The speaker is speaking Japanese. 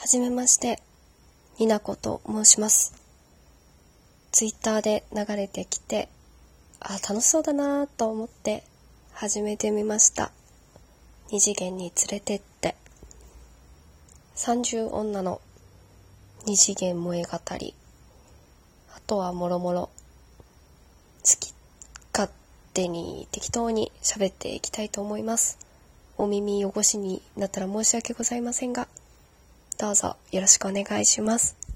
はじめまして、になこと申します。ツイッターで流れてきて、あ、楽しそうだなぁと思って始めてみました。二次元に連れてって。30女の二次元萌え語り。あとはもろもろ。好き勝手に適当に喋っていきたいと思います。お耳汚しになったら申し訳ございませんが、どうぞよろしくお願いします。